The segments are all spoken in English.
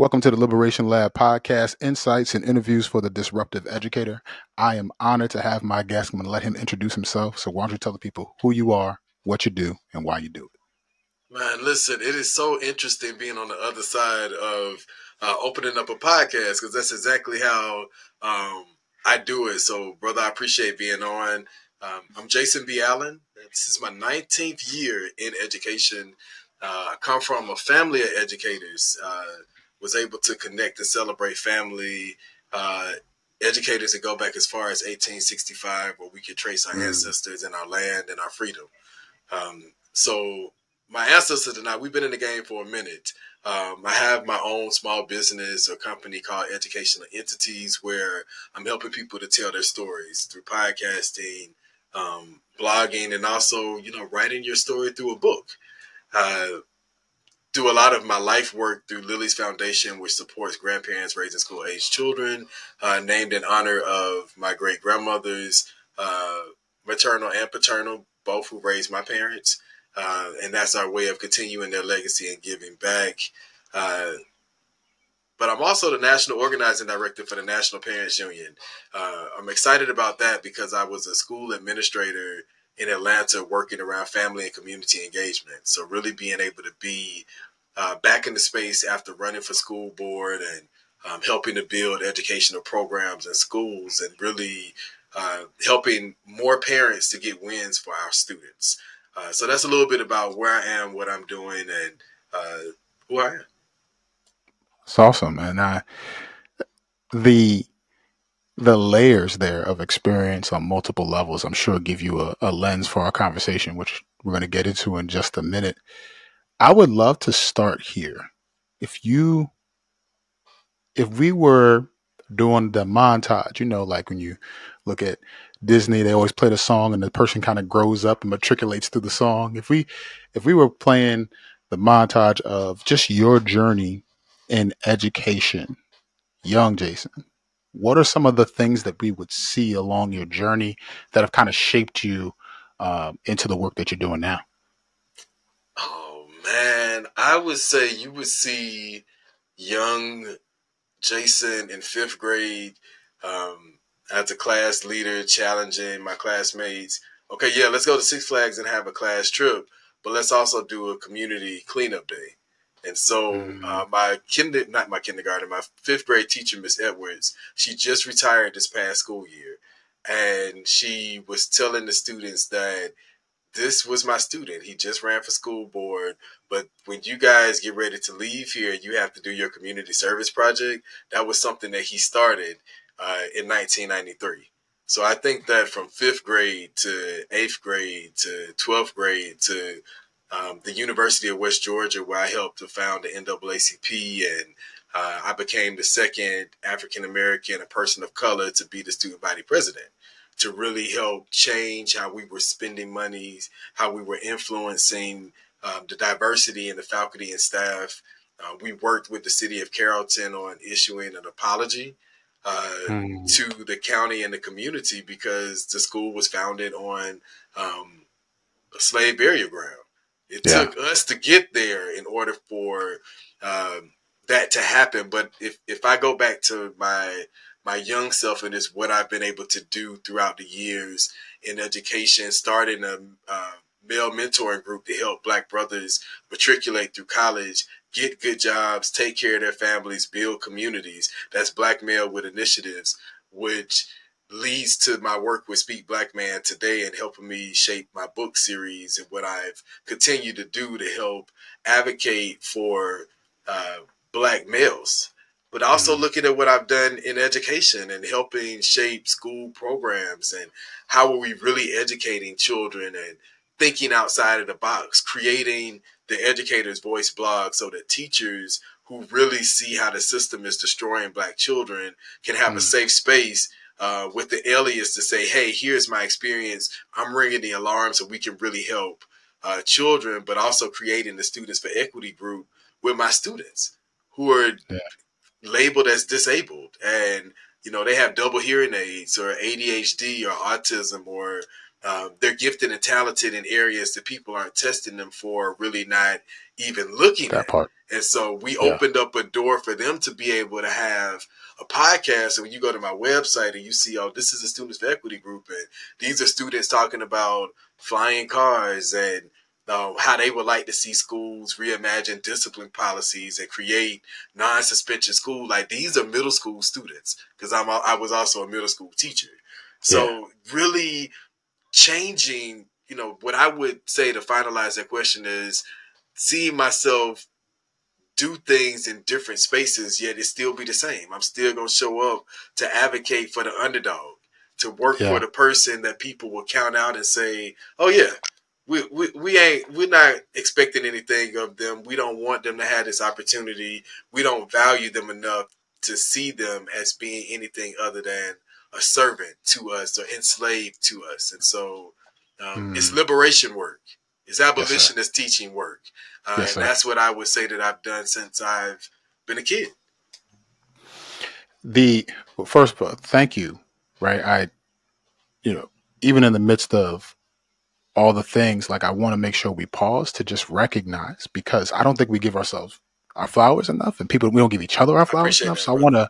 Welcome to the Liberation Lab podcast, insights and interviews for the disruptive educator. I am honored to have my guest. I'm going to let him introduce himself. So, why don't you tell the people who you are, what you do, and why you do it? Man, listen, it is so interesting being on the other side of uh, opening up a podcast because that's exactly how um, I do it. So, brother, I appreciate being on. Um, I'm Jason B. Allen. This is my 19th year in education. Uh, I come from a family of educators. Uh, was able to connect and celebrate family uh, educators that go back as far as 1865, where we could trace our mm. ancestors and our land and our freedom. Um, so my ancestors and I, we've been in the game for a minute. Um, I have my own small business or company called Educational Entities, where I'm helping people to tell their stories through podcasting, um, blogging, and also, you know, writing your story through a book. Uh, do a lot of my life work through Lillie's Foundation, which supports grandparents raising school age children, uh, named in honor of my great grandmothers, uh, maternal and paternal, both who raised my parents. Uh, and that's our way of continuing their legacy and giving back. Uh, but I'm also the national organizing director for the National Parents Union. Uh, I'm excited about that because I was a school administrator in Atlanta working around family and community engagement. So really being able to be uh, back in the space after running for school board and um, helping to build educational programs and schools and really uh, helping more parents to get wins for our students. Uh, so that's a little bit about where I am, what I'm doing, and uh, who I am. It's awesome, and I the the layers there of experience on multiple levels, I'm sure give you a, a lens for our conversation, which we're going to get into in just a minute. I would love to start here. If you, if we were doing the montage, you know, like when you look at Disney, they always play the song and the person kind of grows up and matriculates through the song. If we, if we were playing the montage of just your journey in education, young Jason, what are some of the things that we would see along your journey that have kind of shaped you um, into the work that you're doing now? Man, I would say you would see young Jason in fifth grade um, as a class leader challenging my classmates. Okay, yeah, let's go to Six Flags and have a class trip, but let's also do a community cleanup day. And so mm-hmm. uh, my kinder, not my kindergarten, my fifth grade teacher, Miss Edwards, she just retired this past school year, and she was telling the students that this was my student. He just ran for school board, but when you guys get ready to leave here, you have to do your community service project. That was something that he started uh, in 1993. So I think that from fifth grade to eighth grade to 12th grade to um, the University of West Georgia, where I helped to found the NAACP, and uh, I became the second African American, a person of color, to be the student body president. To really help change how we were spending monies, how we were influencing um, the diversity in the faculty and staff. Uh, we worked with the city of Carrollton on issuing an apology uh, mm. to the county and the community because the school was founded on um, a slave burial ground. It yeah. took us to get there in order for um, that to happen. But if if I go back to my my young self and it's what I've been able to do throughout the years in education, starting a uh, male mentoring group to help Black brothers matriculate through college, get good jobs, take care of their families, build communities. That's Black Male with Initiatives, which leads to my work with Speak Black Man today and helping me shape my book series and what I've continued to do to help advocate for uh, black males. But also mm-hmm. looking at what I've done in education and helping shape school programs and how are we really educating children and thinking outside of the box, creating the Educator's Voice blog so that teachers who really see how the system is destroying black children can have mm-hmm. a mm. safe space uh, with the alias to say, hey, here's my experience. I'm ringing the alarm so we can really help uh, children, but also creating the Students for Equity group with my students who are yeah. Labeled as disabled and you know they have double hearing aids or ADHD or autism or um, they're gifted and talented in areas that people aren't testing them for, really not even looking that at. part. And so we Yeah. opened up a door for them to be able to have a podcast. And when you go to my website and you see, oh, this is the Students for Equity group, and these are students talking about flying cars and um, how they would like to see schools reimagine discipline policies and create non-suspension school. Like these are middle school students because I'm I was also a middle school teacher. So really changing, you know, what I would say to finalize that question is seeing myself do things in different spaces, yet it still be the same. I'm still gonna show up to advocate for the underdog, to work Yeah. for the person that people will count out and say, "Oh yeah, we, we we ain't we're not expecting anything of them. We don't want them to have this opportunity. We don't value them enough to see them as being anything other than a servant to us or enslaved to us." And so, um, Mm. it's liberation work. It's abolitionist teaching work. Uh, Yes, and that's what I would say that I've done since I've been a kid. the well, first of all, thank you right i you know even in the midst of all the things like i want to make sure we pause to just recognize because i don't think we give ourselves our flowers enough and people we don't give each other our flowers enough that, so i want to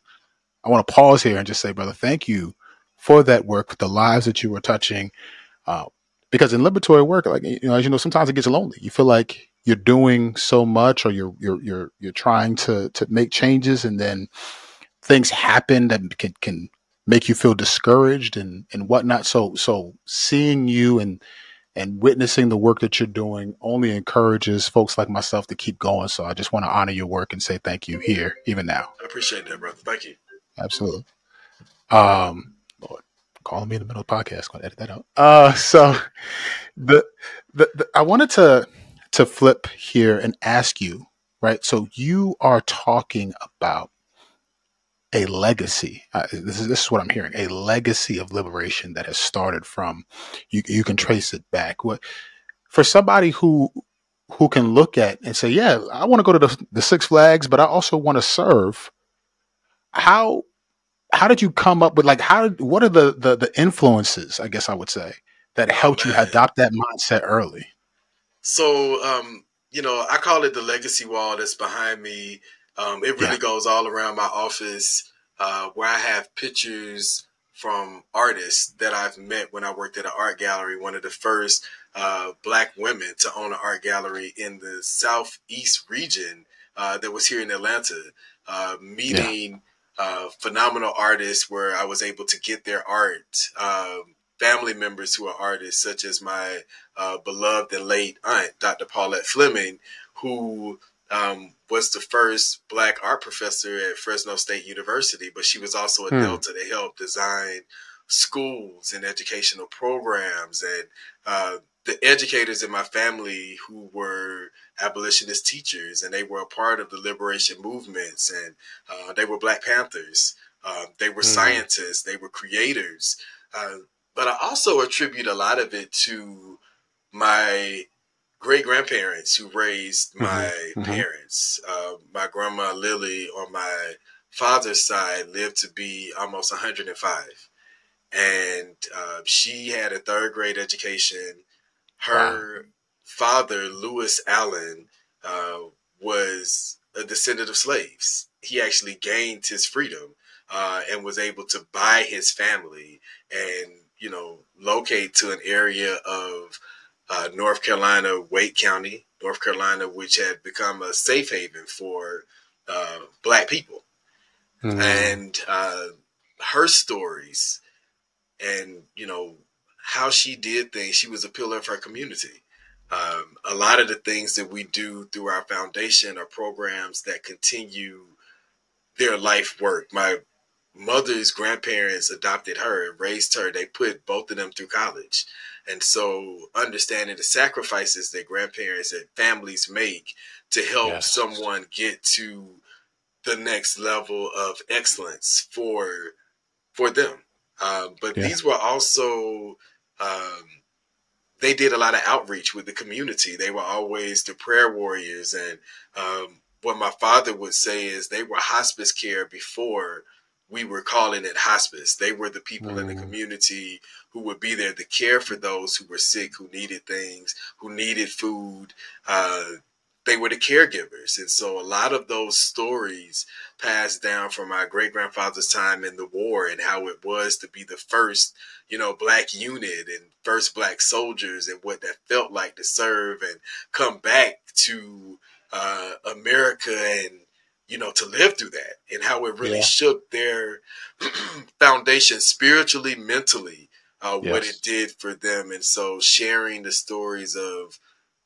i want to pause here and just say brother thank you for that work the lives that you were touching uh, because in liberatory work like you know as you know sometimes it gets lonely you feel like you're doing so much or you're you're you're you're trying to to make changes and then things happen that can can make you feel discouraged and and whatnot. So so seeing you and and witnessing the work that you're doing only encourages folks like myself to keep going. So I just want to honor your work and say thank you here, even now. I appreciate that, brother. Thank you. Absolutely. Um, Lord, calling me in the middle of the podcast. Gonna edit that out. Uh, so the, the the I wanted to to flip here and ask you, right? So you are talking about a legacy. Uh, this is this is what I'm hearing. A legacy of liberation that has started from you. You can trace it back. What for somebody who who can look at and say, yeah, I want to go to the, the Six Flags, but I also want to serve. How how did you come up with like how what are the the, the influences? I guess I would say that helped you adopt that mindset early. So, um, you know, I call it the legacy wall that's behind me. Um, it really Yeah. goes all around my office, uh, where I have pictures from artists that I've met when I worked at an art gallery. One of the first uh, black women to own an art gallery in the southeast region uh, that was here in Atlanta. Uh, meeting uh, phenomenal artists where I was able to get their art. Um, family members who are artists, such as my uh, beloved and late aunt, Dr. Paulette Fleming, who um, was the first black art professor at Fresno State University, but she was also a Hmm. Delta to help design schools and educational programs and uh, the educators in my family who were abolitionist teachers and they were a part of the liberation movements and uh, they were black panthers uh, they were Hmm. scientists they were creators uh, but i also attribute a lot of it to my great grandparents who raised my mhm. parents uh, my grandma lillie on my father's side lived to be almost 105 and uh, she had a third grade education. Her father, Lewis Allen, uh, was a descendant of slaves. He actually gained his freedom uh, and was able to buy his family and, you know, locate to an area of uh, North Carolina, Wake County, North Carolina, which had become a safe haven for uh, black people. Hmm. and uh, her stories and you know how she did things she was a pillar of her community. Um, a lot of the things that we do through our foundation are programs that continue their life work. My mother's grandparents adopted her and raised her. They put both of them through college and so understanding the sacrifices that grandparents and families make to help Yes. someone get to the next level of excellence for for them. Um, but Yeah. these were also um, they did a lot of outreach with the community. They were always the prayer warriors, and um, what my father would say is they were hospice care before we were calling it hospice. They were the people in the Mm. community who would be there to care for those who were sick, who needed things, who needed food. Uh, they were the caregivers. And so a lot of those stories passed down from my great grandfather's time in the war and how it was to be the first, you know, black unit and first black soldiers and what that felt like to serve and come back to uh, America and, you know, to live through that and how it really yeah. shook their foundation spiritually, mentally, uh, yes. what it did for them. And so sharing the stories of,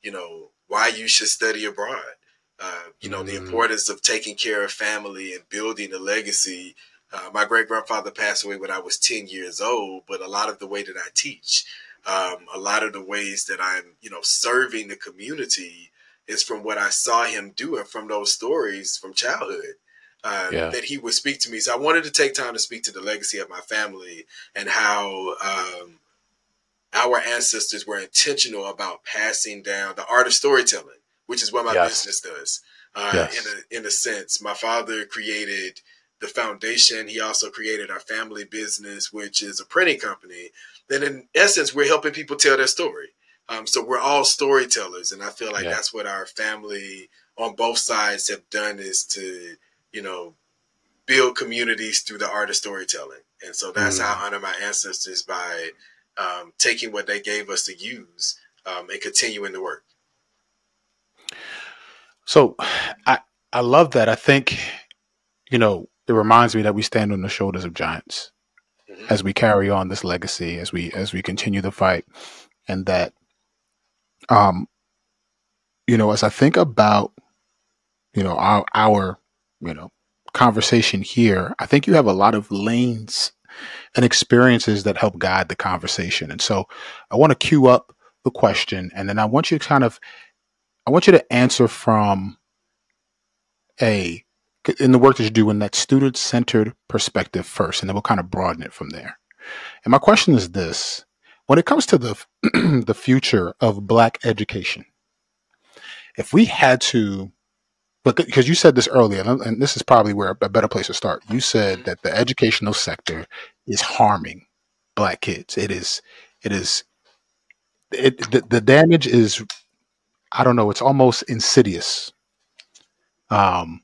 you know, why you should study abroad. Uh, you know, mm. the importance of taking care of family and building a legacy. Uh, my great grandfather passed away when I was 10 years old, but a lot of the way that I teach, um, a lot of the ways that I'm, you know, serving the community is from what I saw him do and from those stories from childhood. Uh, yeah. That he would speak to me. So I wanted to take time to speak to the legacy of my family and how um, our ancestors were intentional about passing down the art of storytelling, which is what my yes. business does. Uh, yes. In a in a sense, my father created the foundation. He also created our family business, which is a printing company. Then, in essence, we're helping people tell their story. Um, so we're all storytellers, and I feel like yeah. that's what our family on both sides have done is to, you know, build communities through the art of storytelling. And so that's mm. how I honor my ancestors by um, taking what they gave us to use um, and continuing the work. So I I love that. I think you know it reminds me that we stand on the shoulders of giants mm-hmm. as we carry on this legacy as we as we continue the fight, and that um you know as I think about you know our our you know conversation here, I think you have a lot of lanes and experiences that help guide the conversation. And so I want to cue up the question and then I want you to kind of I want you to answer from a in the work that you do in that student centered perspective first, and then we'll kind of broaden it from there. And my question is this when it comes to the the future of black education, if we had to but because you said this earlier, and this is probably where a better place to start. You said that the educational sector is harming black kids. It is, it is, it the, the damage is, I don't know, it's almost insidious. Um,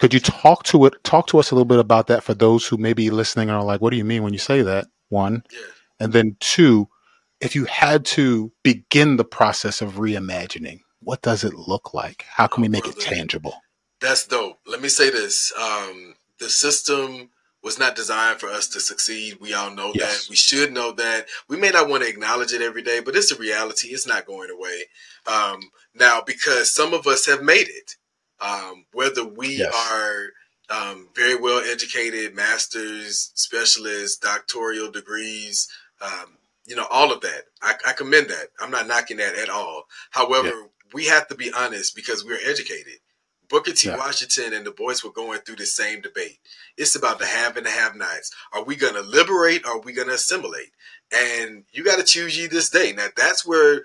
could you talk to it? Talk to us a little bit about that for those who may be listening and are like, "What do you mean when you say that?" One, yeah. And then two, if you had to begin the process of reimagining what does it look like? How can we make it tangible? That's dope. Let me say this. Um, the system was not designed for us to succeed. We all know yes. that. We should know that. We may not want to acknowledge it every day, but it's a reality. It's not going away. Um, now, because some of us have made it, um, whether we yes. are um, very well educated, masters, specialists, doctoral degrees, um, you know, all of that. I, I, commend that. I'm not knocking that at all. However, yeah we have to be honest because we're educated. Booker T. Yeah. Washington and the boys were going through the same debate. It's about the have and the have nots. Are we going to liberate or are we going to assimilate? And you got to choose ye this day. Now, that's where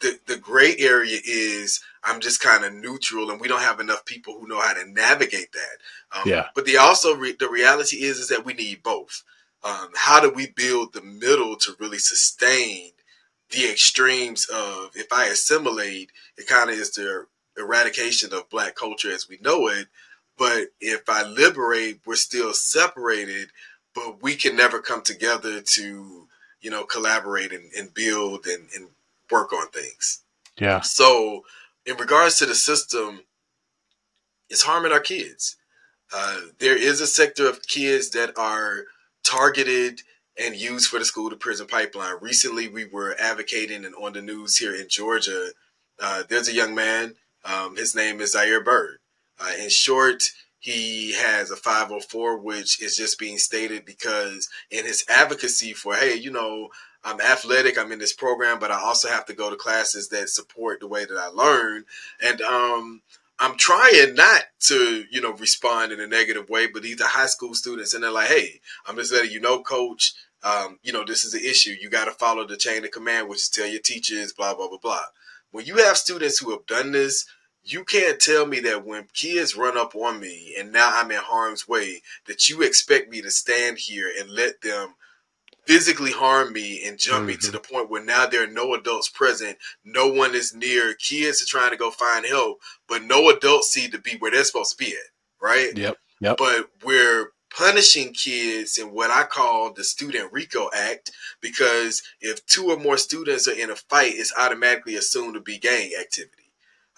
the, the gray area is. I'm just kind of neutral and we don't have enough people who know how to navigate that. Um, yeah. But the also, re- the reality is, is that we need both. Um, how do we build the middle to really sustain the extremes of if I assimilate, it kind of is the eradication of black culture as we know it. But if I liberate, we're still separated, but we can never come together to, you know, collaborate and, and build and, and work on things. Yeah. So, in regards to the system, it's harming our kids. Uh, there is a sector of kids that are targeted and used for the school to prison pipeline. Recently, we were advocating and on the news here in Georgia. Uh, there's a young man. Um, his name is Zaire Bird. Uh, in short, he has a 504, which is just being stated because in his advocacy for, hey, you know, I'm athletic, I'm in this program, but I also have to go to classes that support the way that I learn. And um, I'm trying not to, you know, respond in a negative way, but these are high school students and they're like, hey, I'm just letting you know, coach, um, you know, this is the issue. You got to follow the chain of command, which is tell your teachers, blah, blah, blah, blah. When you have students who have done this, you can't tell me that when kids run up on me and now I'm in harm's way, that you expect me to stand here and let them physically harm me and jump mm-hmm. me to mm-hmm. the point where now there are no adults present, no one is near. Kids are trying to go find help, but no adults seem to be where they're supposed to be at, right? Yep. Yep. But we're punishing kids in what I call the Student RICO Act because if two or more students are in a fight, it's automatically assumed to be gang activity.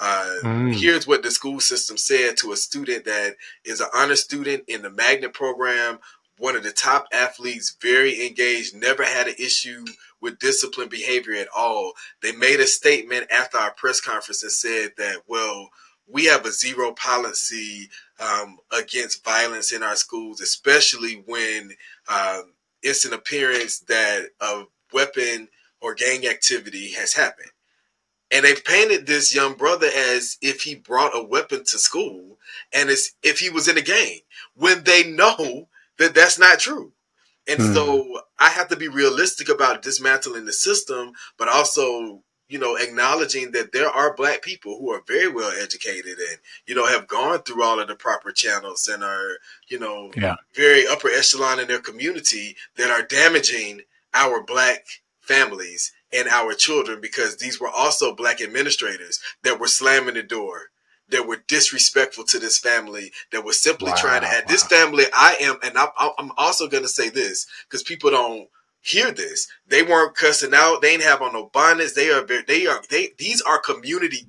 Uh, mm. Here's what the school system said to a student that is an honor student in the magnet program, one of the top athletes, very engaged, never had an issue with discipline behavior at all. They made a statement after our press conference and said that, well, we have a zero policy um, against violence in our schools, especially when um, it's an appearance that a weapon or gang activity has happened. And they painted this young brother as if he brought a weapon to school and as if he was in a gang when they know that that's not true. And mm. so I have to be realistic about dismantling the system, but also, you know, acknowledging that there are black people who are very well educated and, you know, have gone through all of the proper channels and are, you know, yeah. very upper echelon in their community that are damaging our black families and our children because these were also black administrators that were slamming the door that were disrespectful to this family that were simply wow, trying to add wow. this family i am and i'm, I'm also going to say this because people don't hear this they weren't cussing out they ain't have on no bonnets they are they are they these are community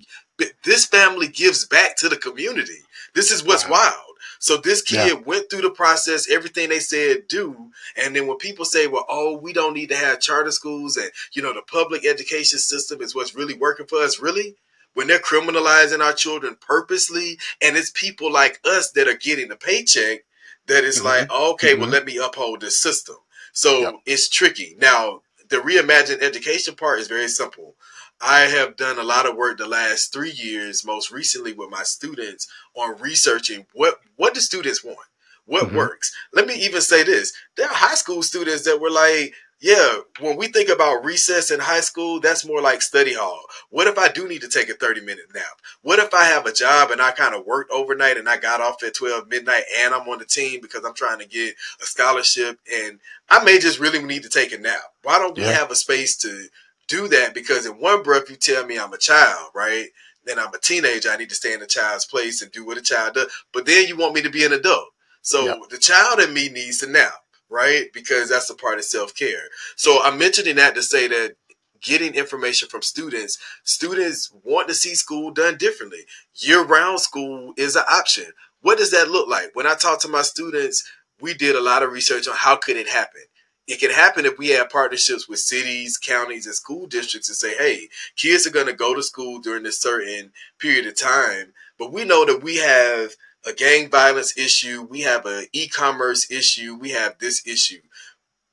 this family gives back to the community this is what's wow. wild so this kid yeah. went through the process, everything they said do, and then when people say, "Well, oh, we don't need to have charter schools," and you know, the public education system is what's really working for us, really, when they're criminalizing our children purposely, and it's people like us that are getting the paycheck that is mm-hmm. like, okay, mm-hmm. well, let me uphold this system. So yep. it's tricky. Now, the reimagined education part is very simple. I have done a lot of work the last three years, most recently with my students, on researching what what do students want, what mm-hmm. works. Let me even say this: there are high school students that were like, yeah, when we think about recess in high school, that's more like study hall. What if I do need to take a 30 minute nap? What if I have a job and I kind of worked overnight and I got off at 12 midnight and I'm on the team because I'm trying to get a scholarship and I may just really need to take a nap? Why don't yeah. we have a space to do that because in one breath you tell me I'm a child, right? Then I'm a teenager. I need to stay in a child's place and do what a child does. But then you want me to be an adult. So yep. the child in me needs to nap, right? Because that's a part of self care. So I'm mentioning that to say that getting information from students, students want to see school done differently. Year round school is an option. What does that look like? When I talk to my students, we did a lot of research on how could it happen it can happen if we have partnerships with cities, counties, and school districts and say, hey, kids are going to go to school during this certain period of time. But we know that we have a gang violence issue, we have an e commerce issue, we have this issue.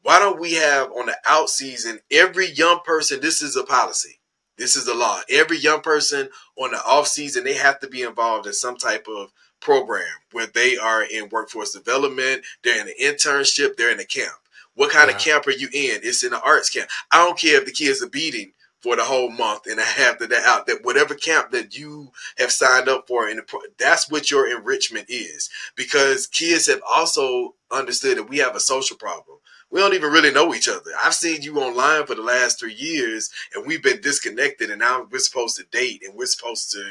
Why don't we have on the out season every young person? This is a policy. This is the law. Every young person on the off season, they have to be involved in some type of program where they are in workforce development, they're in an internship, they're in a camp. What kind of camp are you in? It's in an arts camp. I don't care if the kids are beating for the whole month and a half of that out. That whatever camp that you have signed up for, and that's what your enrichment is. Because kids have also understood that we have a social problem. We don't even really know each other. I've seen you online for the last three years, and we've been disconnected. And now we're supposed to date, and we're supposed to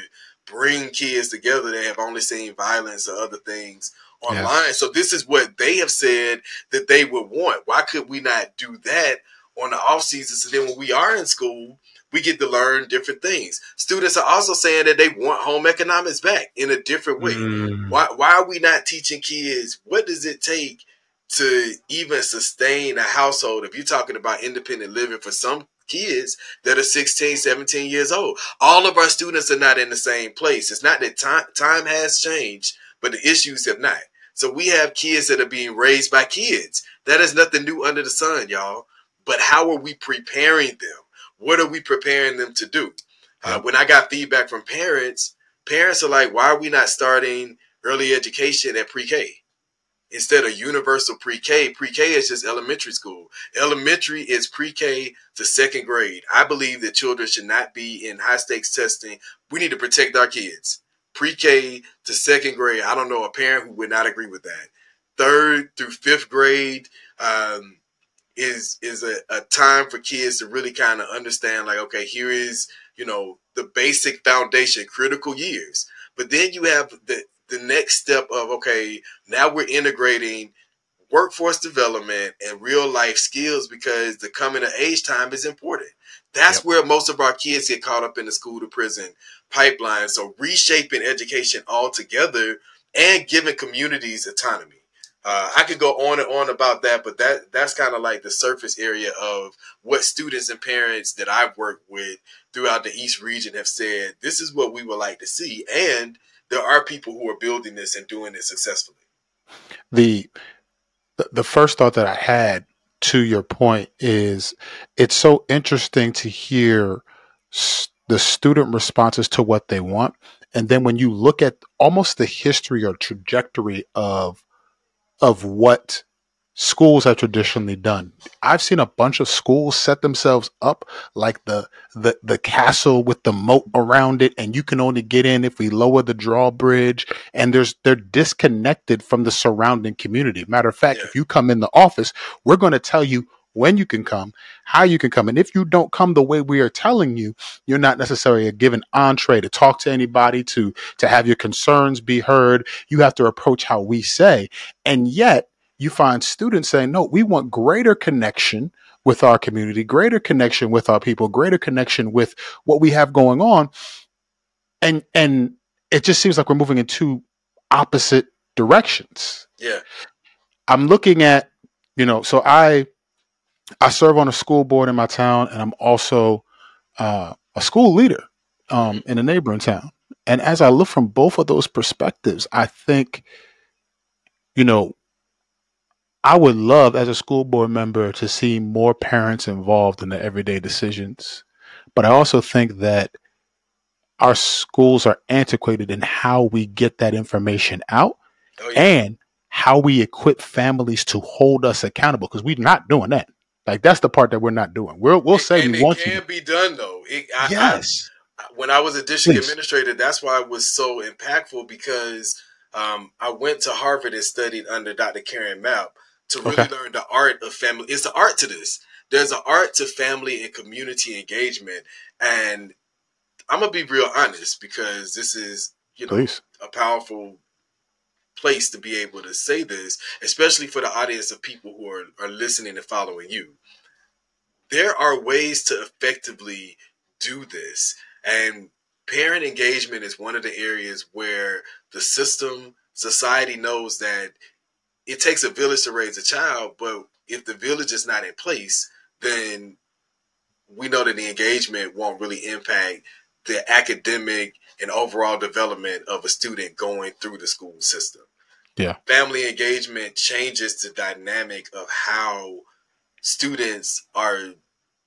bring kids together that have only seen violence or other things online. Yeah. So this is what they have said that they would want. Why could we not do that on the off season? So then when we are in school, we get to learn different things. Students are also saying that they want home economics back in a different way. Mm. Why why are we not teaching kids what does it take to even sustain a household if you're talking about independent living for some kids that are 16 17 years old all of our students are not in the same place it's not that time time has changed but the issues have not so we have kids that are being raised by kids. That is nothing new under the sun, y'all. But how are we preparing them? What are we preparing them to do? Uh, when I got feedback from parents, parents are like, why are we not starting early education at pre K? Instead of universal pre K, pre K is just elementary school. Elementary is pre K to second grade. I believe that children should not be in high stakes testing. We need to protect our kids pre-K to second grade. I don't know a parent who would not agree with that. Third through fifth grade, um, is is a, a time for kids to really kind of understand like okay here is you know the basic foundation critical years. But then you have the the next step of okay now we're integrating workforce development and real life skills because the coming of age time is important. That's yep. where most of our kids get caught up in the school to prison pipeline. So reshaping education altogether and giving communities autonomy uh, I could go on and on about that, but that that's kind of like the surface area of what students and parents that I've worked with throughout the East region have said. This is what we would like to see, and there are people who are building this and doing it successfully. The the first thought that I had to your point is it's so interesting to hear the student responses to what they want, and then when you look at almost the history or trajectory of of what schools have traditionally done. I've seen a bunch of schools set themselves up like the the the castle with the moat around it and you can only get in if we lower the drawbridge and there's they're disconnected from the surrounding community. Matter of fact, yeah. if you come in the office, we're going to tell you when you can come, how you can come. And if you don't come the way we are telling you, you're not necessarily a given entree to talk to anybody, to to have your concerns be heard. You have to approach how we say. And yet you find students saying, no, we want greater connection with our community, greater connection with our people, greater connection with what we have going on. And and it just seems like we're moving in two opposite directions. Yeah. I'm looking at, you know, so I I serve on a school board in my town, and I'm also uh, a school leader um, in a neighboring town. And as I look from both of those perspectives, I think, you know, I would love as a school board member to see more parents involved in the everyday decisions. But I also think that our schools are antiquated in how we get that information out oh, yeah. and how we equip families to hold us accountable because we're not doing that. Like that's the part that we're not doing. We'll we'll say and we want to. It can be done though. It, I, yes. I, when I was a district Please. administrator, that's why it was so impactful because um, I went to Harvard and studied under Dr. Karen Mapp to really okay. learn the art of family. It's the art to this. There's an art to family and community engagement, and I'm gonna be real honest because this is you know Please. a powerful place to be able to say this, especially for the audience of people who are, are listening and following you. There are ways to effectively do this. And parent engagement is one of the areas where the system, society knows that it takes a village to raise a child, but if the village is not in place, then we know that the engagement won't really impact the academic and overall development of a student going through the school system. Yeah. Family engagement changes the dynamic of how students are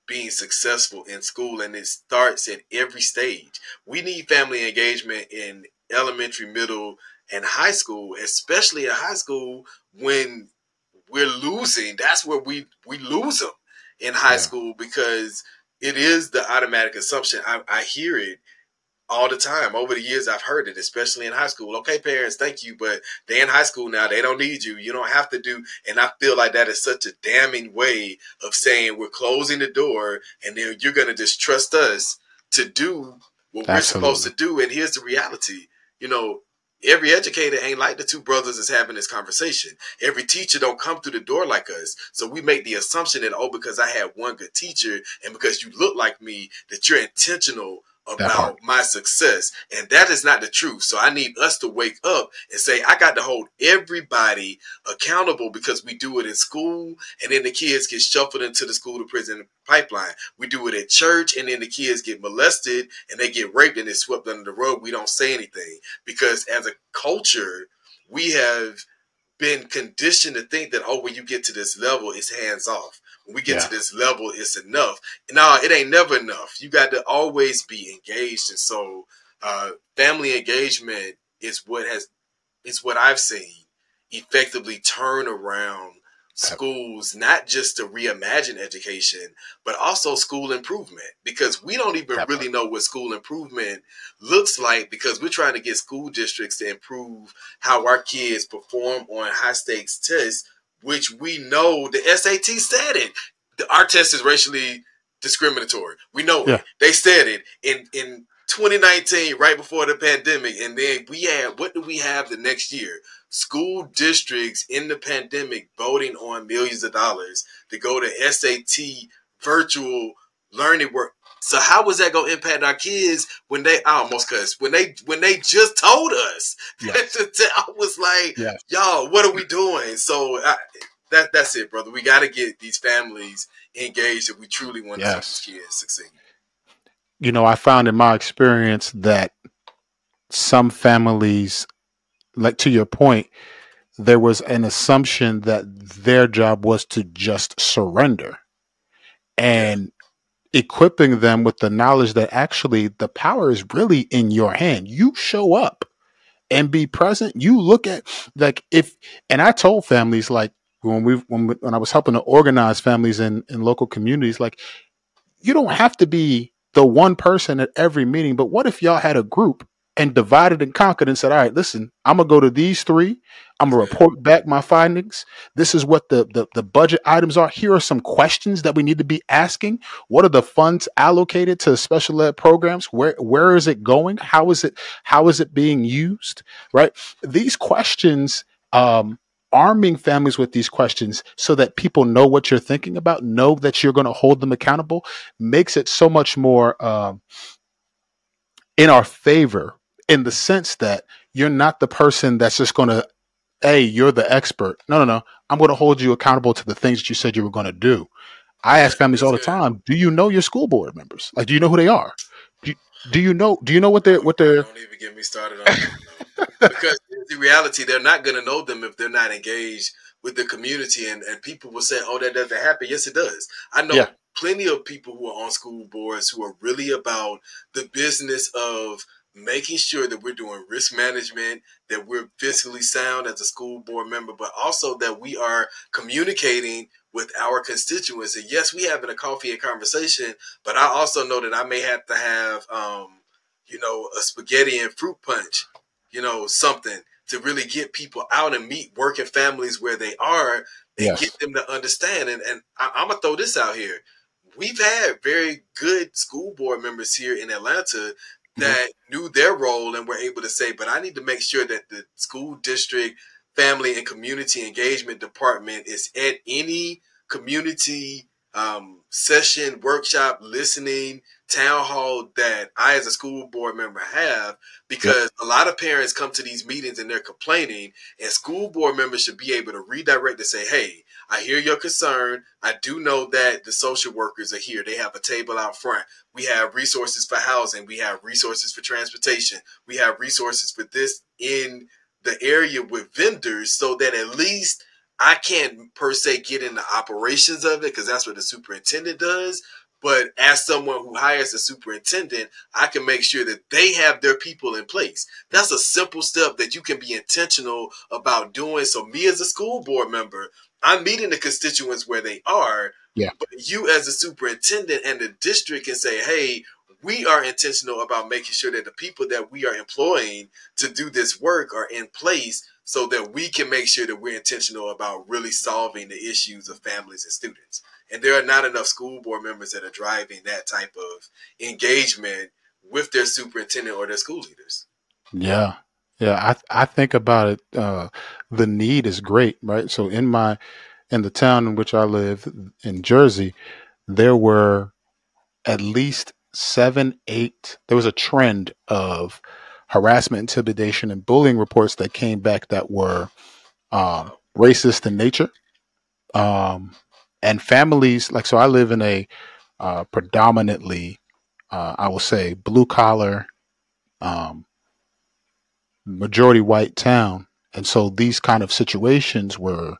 being successful in school and it starts at every stage. We need family engagement in elementary, middle, and high school, especially in high school when we're losing. That's where we we lose them in high yeah. school because it is the automatic assumption. I, I hear it all the time. Over the years, I've heard it, especially in high school. Okay, parents, thank you, but they're in high school now. They don't need you. You don't have to do. And I feel like that is such a damning way of saying we're closing the door and then you're going to just trust us to do what Absolutely. we're supposed to do. And here's the reality. You know, every educator ain't like the two brothers is having this conversation. Every teacher don't come through the door like us. So we make the assumption that, oh, because I had one good teacher and because you look like me, that you're intentional about my success. And that is not the truth. So I need us to wake up and say, I got to hold everybody accountable because we do it in school and then the kids get shuffled into the school to prison pipeline. We do it at church and then the kids get molested and they get raped and they swept under the rug. We don't say anything because as a culture, we have been conditioned to think that, oh, when you get to this level, it's hands off when we get yeah. to this level, it's enough. No, it ain't never enough. You got to always be engaged. And so, uh, family engagement is what has, it's what I've seen effectively turn around schools, not just to reimagine education, but also school improvement. Because we don't even really know what school improvement looks like because we're trying to get school districts to improve how our kids perform on high stakes tests which we know the SAT said it. The, our test is racially discriminatory. We know yeah. it. They said it in in 2019, right before the pandemic, and then we had what do we have the next year? School districts in the pandemic voting on millions of dollars to go to SAT virtual learning work. So how was that going to impact our kids when they I almost cuss when they when they just told us? Yes. I was like, yes. y'all, what are we doing? So I, that that's it, brother. We got to get these families engaged if we truly want yes. to see these kids succeed. You know, I found in my experience that some families, like to your point, there was an assumption that their job was to just surrender. And equipping them with the knowledge that actually the power is really in your hand. You show up and be present. You look at like if, and I told families like when we when we, when I was helping to organize families in in local communities, like you don't have to be the one person at every meeting, but what if y'all had a group and divided and conquered and said, all right, listen, I'm gonna go to these three. I'm gonna report back my findings. This is what the, the, the budget items are. Here are some questions that we need to be asking. What are the funds allocated to special ed programs? Where where is it going? How is it how is it being used? Right? These questions um, arming families with these questions so that people know what you're thinking about, know that you're going to hold them accountable, makes it so much more um, in our favor in the sense that you're not the person that's just going to, hey, you're the expert. No, no, no. I'm going to hold you accountable to the things that you said you were going to do. I ask families all the time, do you know your school board members? Like, do you know who they are? Do you, do you know? Do you know what they're what they're? Don't even get me started on that. because the reality, they're not going to know them if they're not engaged with the community. And, and people will say, "Oh, that doesn't happen." Yes, it does. I know yeah. plenty of people who are on school boards who are really about the business of making sure that we're doing risk management, that we're fiscally sound as a school board member, but also that we are communicating with our constituents. And yes, we having a coffee and conversation, but I also know that I may have to have, um, you know, a spaghetti and fruit punch, you know, something to really get people out and meet working families where they are and yes. get them to understand. And, and I, I'm gonna throw this out here. We've had very good school board members here in Atlanta that mm-hmm. knew their role and were able to say, but I need to make sure that the school district family and community engagement department is at any community um, session, workshop, listening, town hall that I, as a school board member, have because yep. a lot of parents come to these meetings and they're complaining, and school board members should be able to redirect and say, Hey, I hear your concern. I do know that the social workers are here. They have a table out front. We have resources for housing. We have resources for transportation. We have resources for this in the area with vendors so that at least I can't per se get in the operations of it because that's what the superintendent does. But as someone who hires a superintendent, I can make sure that they have their people in place. That's a simple step that you can be intentional about doing. So, me as a school board member, I'm meeting the constituents where they are. Yeah. But you as a superintendent and the district can say, hey, we are intentional about making sure that the people that we are employing to do this work are in place so that we can make sure that we're intentional about really solving the issues of families and students. And there are not enough school board members that are driving that type of engagement with their superintendent or their school leaders. Yeah. Yeah, I I think about it. Uh, the need is great, right? So in my in the town in which I live in Jersey, there were at least seven, eight. There was a trend of harassment, intimidation, and bullying reports that came back that were um, racist in nature. Um, and families like so, I live in a uh, predominantly, uh, I will say, blue collar, um, majority white town, and so these kind of situations were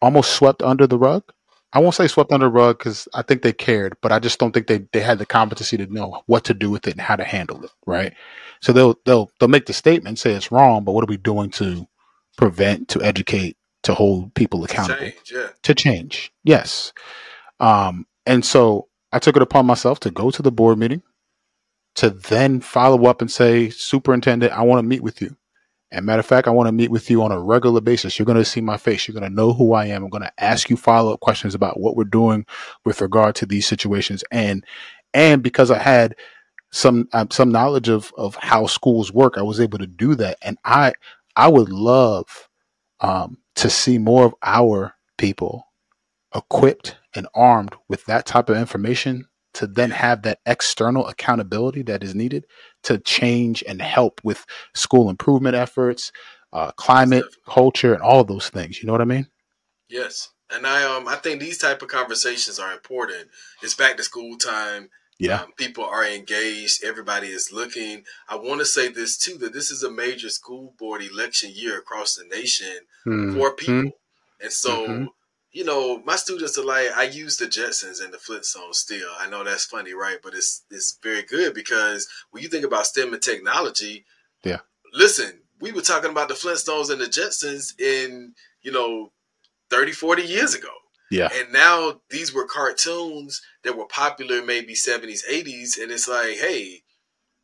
almost swept under the rug. I won't say swept under the rug because I think they cared, but I just don't think they, they had the competency to know what to do with it and how to handle it. Right. So they'll they'll they'll make the statement, say it's wrong, but what are we doing to prevent, to educate, to hold people accountable, to change? Yeah. To change. Yes. Um, and so I took it upon myself to go to the board meeting, to then follow up and say, Superintendent, I want to meet with you. And matter of fact, I want to meet with you on a regular basis. You're going to see my face. You're going to know who I am. I'm going to ask you follow up questions about what we're doing with regard to these situations. And and because I had some um, some knowledge of of how schools work, I was able to do that. And I I would love um, to see more of our people equipped and armed with that type of information to then have that external accountability that is needed to change and help with school improvement efforts, uh, climate, culture, and all those things. You know what I mean? Yes, and I um I think these type of conversations are important. It's back to school time. Yeah, um, people are engaged. Everybody is looking. I want to say this too that this is a major school board election year across the nation mm-hmm. for people, and so. Mm-hmm you know, my students are like, I use the Jetsons and the Flintstones still. I know that's funny, right? But it's it's very good because when you think about STEM and technology, yeah. Listen, we were talking about the Flintstones and the Jetsons in, you know, 30, 40 years ago. Yeah. And now these were cartoons that were popular maybe 70s, 80s. And it's like, hey,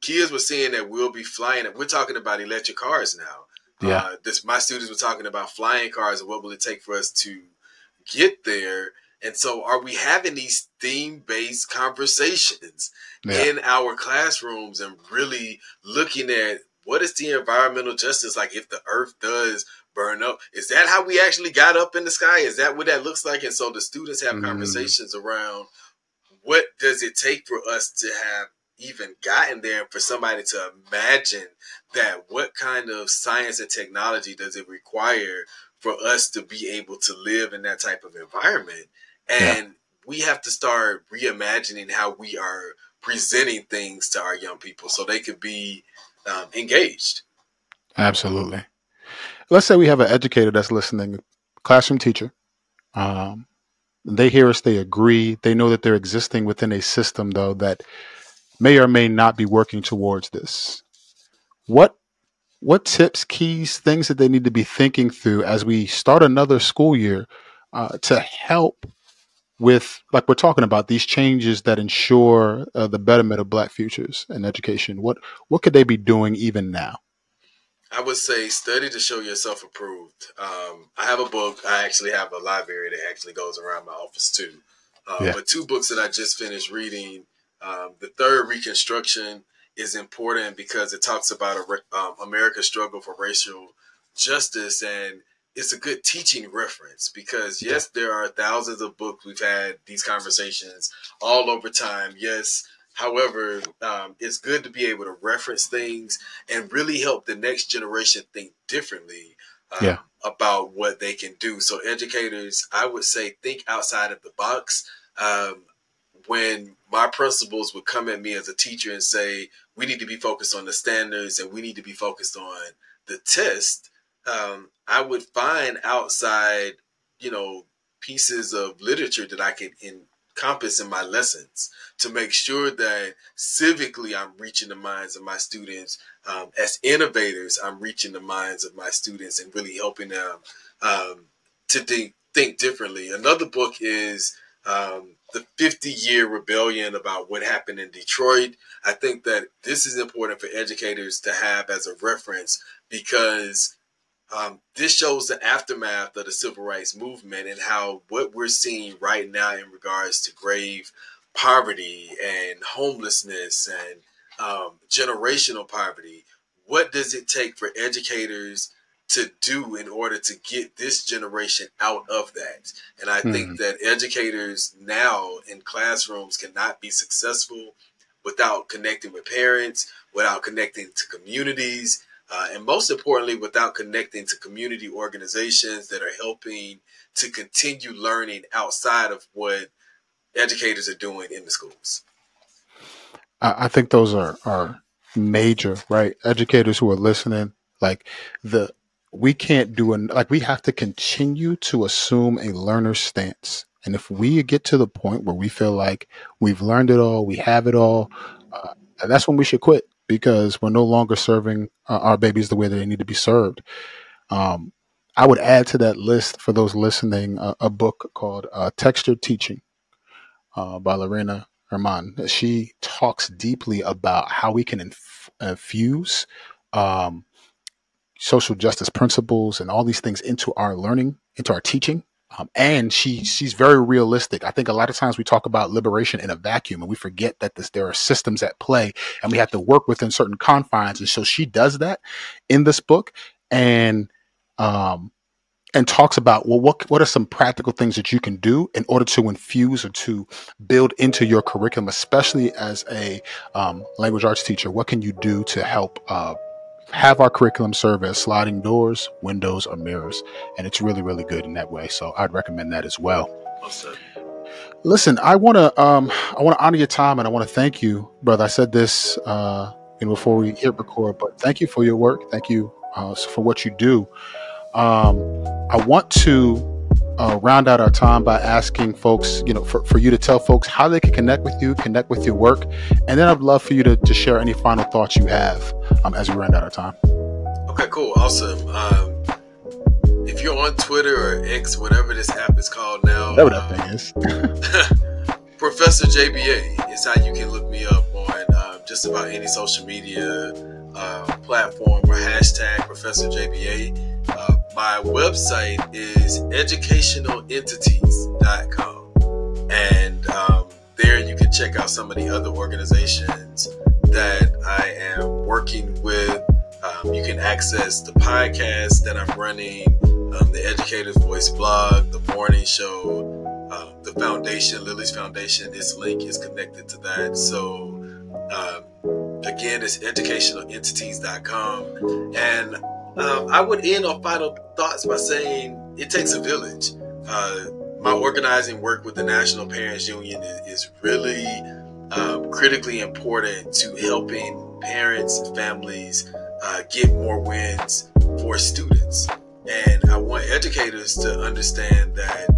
kids were seeing that we'll be flying. We're talking about electric cars now. Yeah. Uh, this my students were talking about flying cars and what will it take for us to get there. And so, are we having these theme based conversations yeah. in our classrooms and really looking at what is the environmental justice like if the earth does burn up? Is that how we actually got up in the sky? Is that what that looks like? And so, the students have mm-hmm. conversations around what does it take for us to have even gotten there for somebody to imagine that what kind of science and technology does it require for us to be able to live in that type of environment. And yeah. we have to start reimagining how we are presenting things to our young people so they could be um, engaged. Absolutely. Let's say we have an educator that's listening, classroom teacher. Um, they hear us, they agree, they know that they're existing within a system, though, that may or may not be working towards this. What what tips, keys, things that they need to be thinking through as we start another school year uh, to help with, like we're talking about, these changes that ensure uh, the betterment of Black futures in education? What what could they be doing even now? I would say study to show yourself approved. Um, I have a book. I actually have a library that actually goes around my office too. Uh, yeah. But two books that I just finished reading. Um, the third Reconstruction is important because it talks about a, um, America's struggle for racial justice and it's a good teaching reference because yes there are thousands of books we've had these conversations all over time yes. However um, it's good to be able to reference things and really help the next generation think differently um, yeah. about what they can do. So educators i would say think outside of the box. Um, when my principals would come at me as a teacher and say, we need to be focused on the standards and we need to be focused on the test, um, I would find outside, you know, pieces of literature that I could encompass in my lessons to make sure that civically I'm reaching the minds of my students. Um, as innovators, I'm reaching the minds of my students and really helping them um, to think, think differently. Another book is um, the 50 year rebellion about what happened in Detroit. I think that this is important for educators to have as a reference because um, this shows the aftermath of the civil rights movement and how what we're seeing right now in regards to grave poverty and homelessness and um, generational poverty. What does it take for educators to do in order to get this generation out of that. And I mm-hmm. think hmm. that educators now in classrooms cannot be successful without connecting with parents, without connecting to communities, uh, and most importantly, without connecting to community organizations that are helping to continue learning outside of what educators are doing in the schools. I think those are, are major, right? Educators who are listening, like the we can't do an like we have to continue to assume a learner stance. And if we get to the point where we feel like we've learned it all we have it all uh, that's when we should quit because we're no longer serving uh, our babies the way that they need to be served. Um, i would add to that list for those listening uh, a book called uh, textured teaching uh, by Lorena Germán. She talks deeply about how we can inf- infuse um, social justice principles and all these things into our learning, into our teaching. Um, and she she's very realistic. I think a lot of times we talk about liberation in a vacuum, and we forget that this, there are systems at play, and we have to work within certain confines. And so she does that in this book, and um, and talks about well what what are some practical things that you can do in order to infuse or to build into your curriculum especially as a um, language arts teacher what can you do to help uh, have our curriculum serve as sliding doors windows or mirrors and it's really really good in that way so i'd recommend that as well. Awesome. listen i want to um, i want to honor your time and i want to thank you. Brother i said this uh, you know, before we hit record but thank you for your work. Thank you uh, for what you do. Um, I want to uh, round out our time by asking folks, you know, for, for you to tell folks how they can connect with you, connect with your work, and then I'd love for you to, to share any final thoughts you have um, as we round out our time. Okay, cool, awesome. Um, if you're on Twitter or X, whatever this app is called now, that uh, thing is. Professor JBA is how you can look me up on uh, just about any social media uh, platform or hashtag Professor JBA. Uh, my website is educationalentities.com. And um, there you can check out some of the other organizations that I am working with. Um, you can access the podcast that I'm running, um, the Educator's Voice blog, the morning show, uh, the foundation, Lillie's Foundation. This link is connected to that. So, um, again, it's educationalentities.com. And um, I would end on final thoughts by saying it takes a village. Uh, my organizing work with the National Parents Union is, really um, critically important to helping parents and families uh, get more wins for students. And I want educators to understand that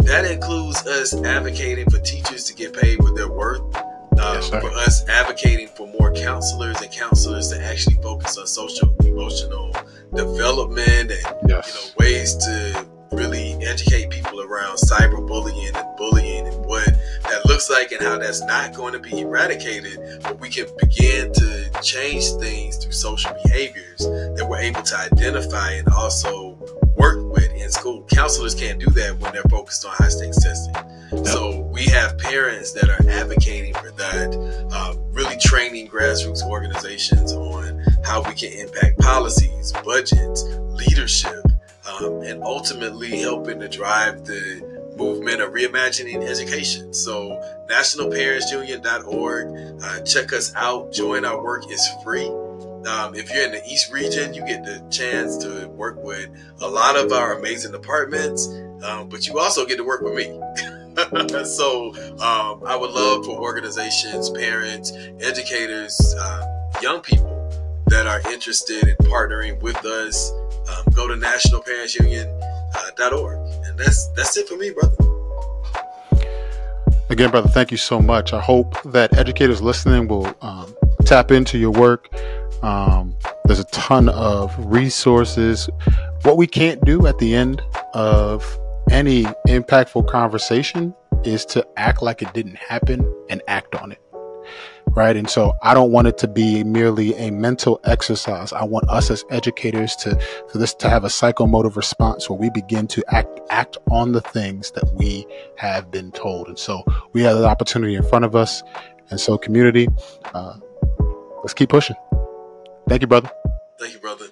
that includes us advocating for teachers to get paid what they're worth. Uh, Yes, for us advocating for more counselors and counselors to actually focus on social emotional development and you know ways to really educate people around cyberbullying and bullying and what that looks like and how that's not going to be eradicated but we can begin to change things through social behaviors that we're able to identify and also work with in school. Counselors can't do that when they're focused on high stakes testing. So we have parents that are advocating for that um, really training grassroots organizations on how we can impact policies budgets leadership um, and ultimately helping to drive the movement of reimagining education. So, nationalparentsunion.org. Uh, check us out. Join our work. It's free. Um, if you're in the East region, you get the chance to work with a lot of our amazing departments, um, but you also get to work with me. so, um, I would love for organizations, parents, educators, uh, young people that are interested in partnering with us um, go to nationalparentsunion.org. And that's that's it for me, brother. Again, brother, thank you so much. I hope that educators listening will um, tap into your work. Um, there's a ton of resources. What we can't do at the end of any impactful conversation is to act like it didn't happen and act on it. Right. And so I don't want it to be merely a mental exercise. I want us as educators to, for this to have a psychomotive response where we begin to act, act on the things that we have been told. And so we have the opportunity in front of us. And so community, uh, let's keep pushing. Thank you, brother. Thank you, brother.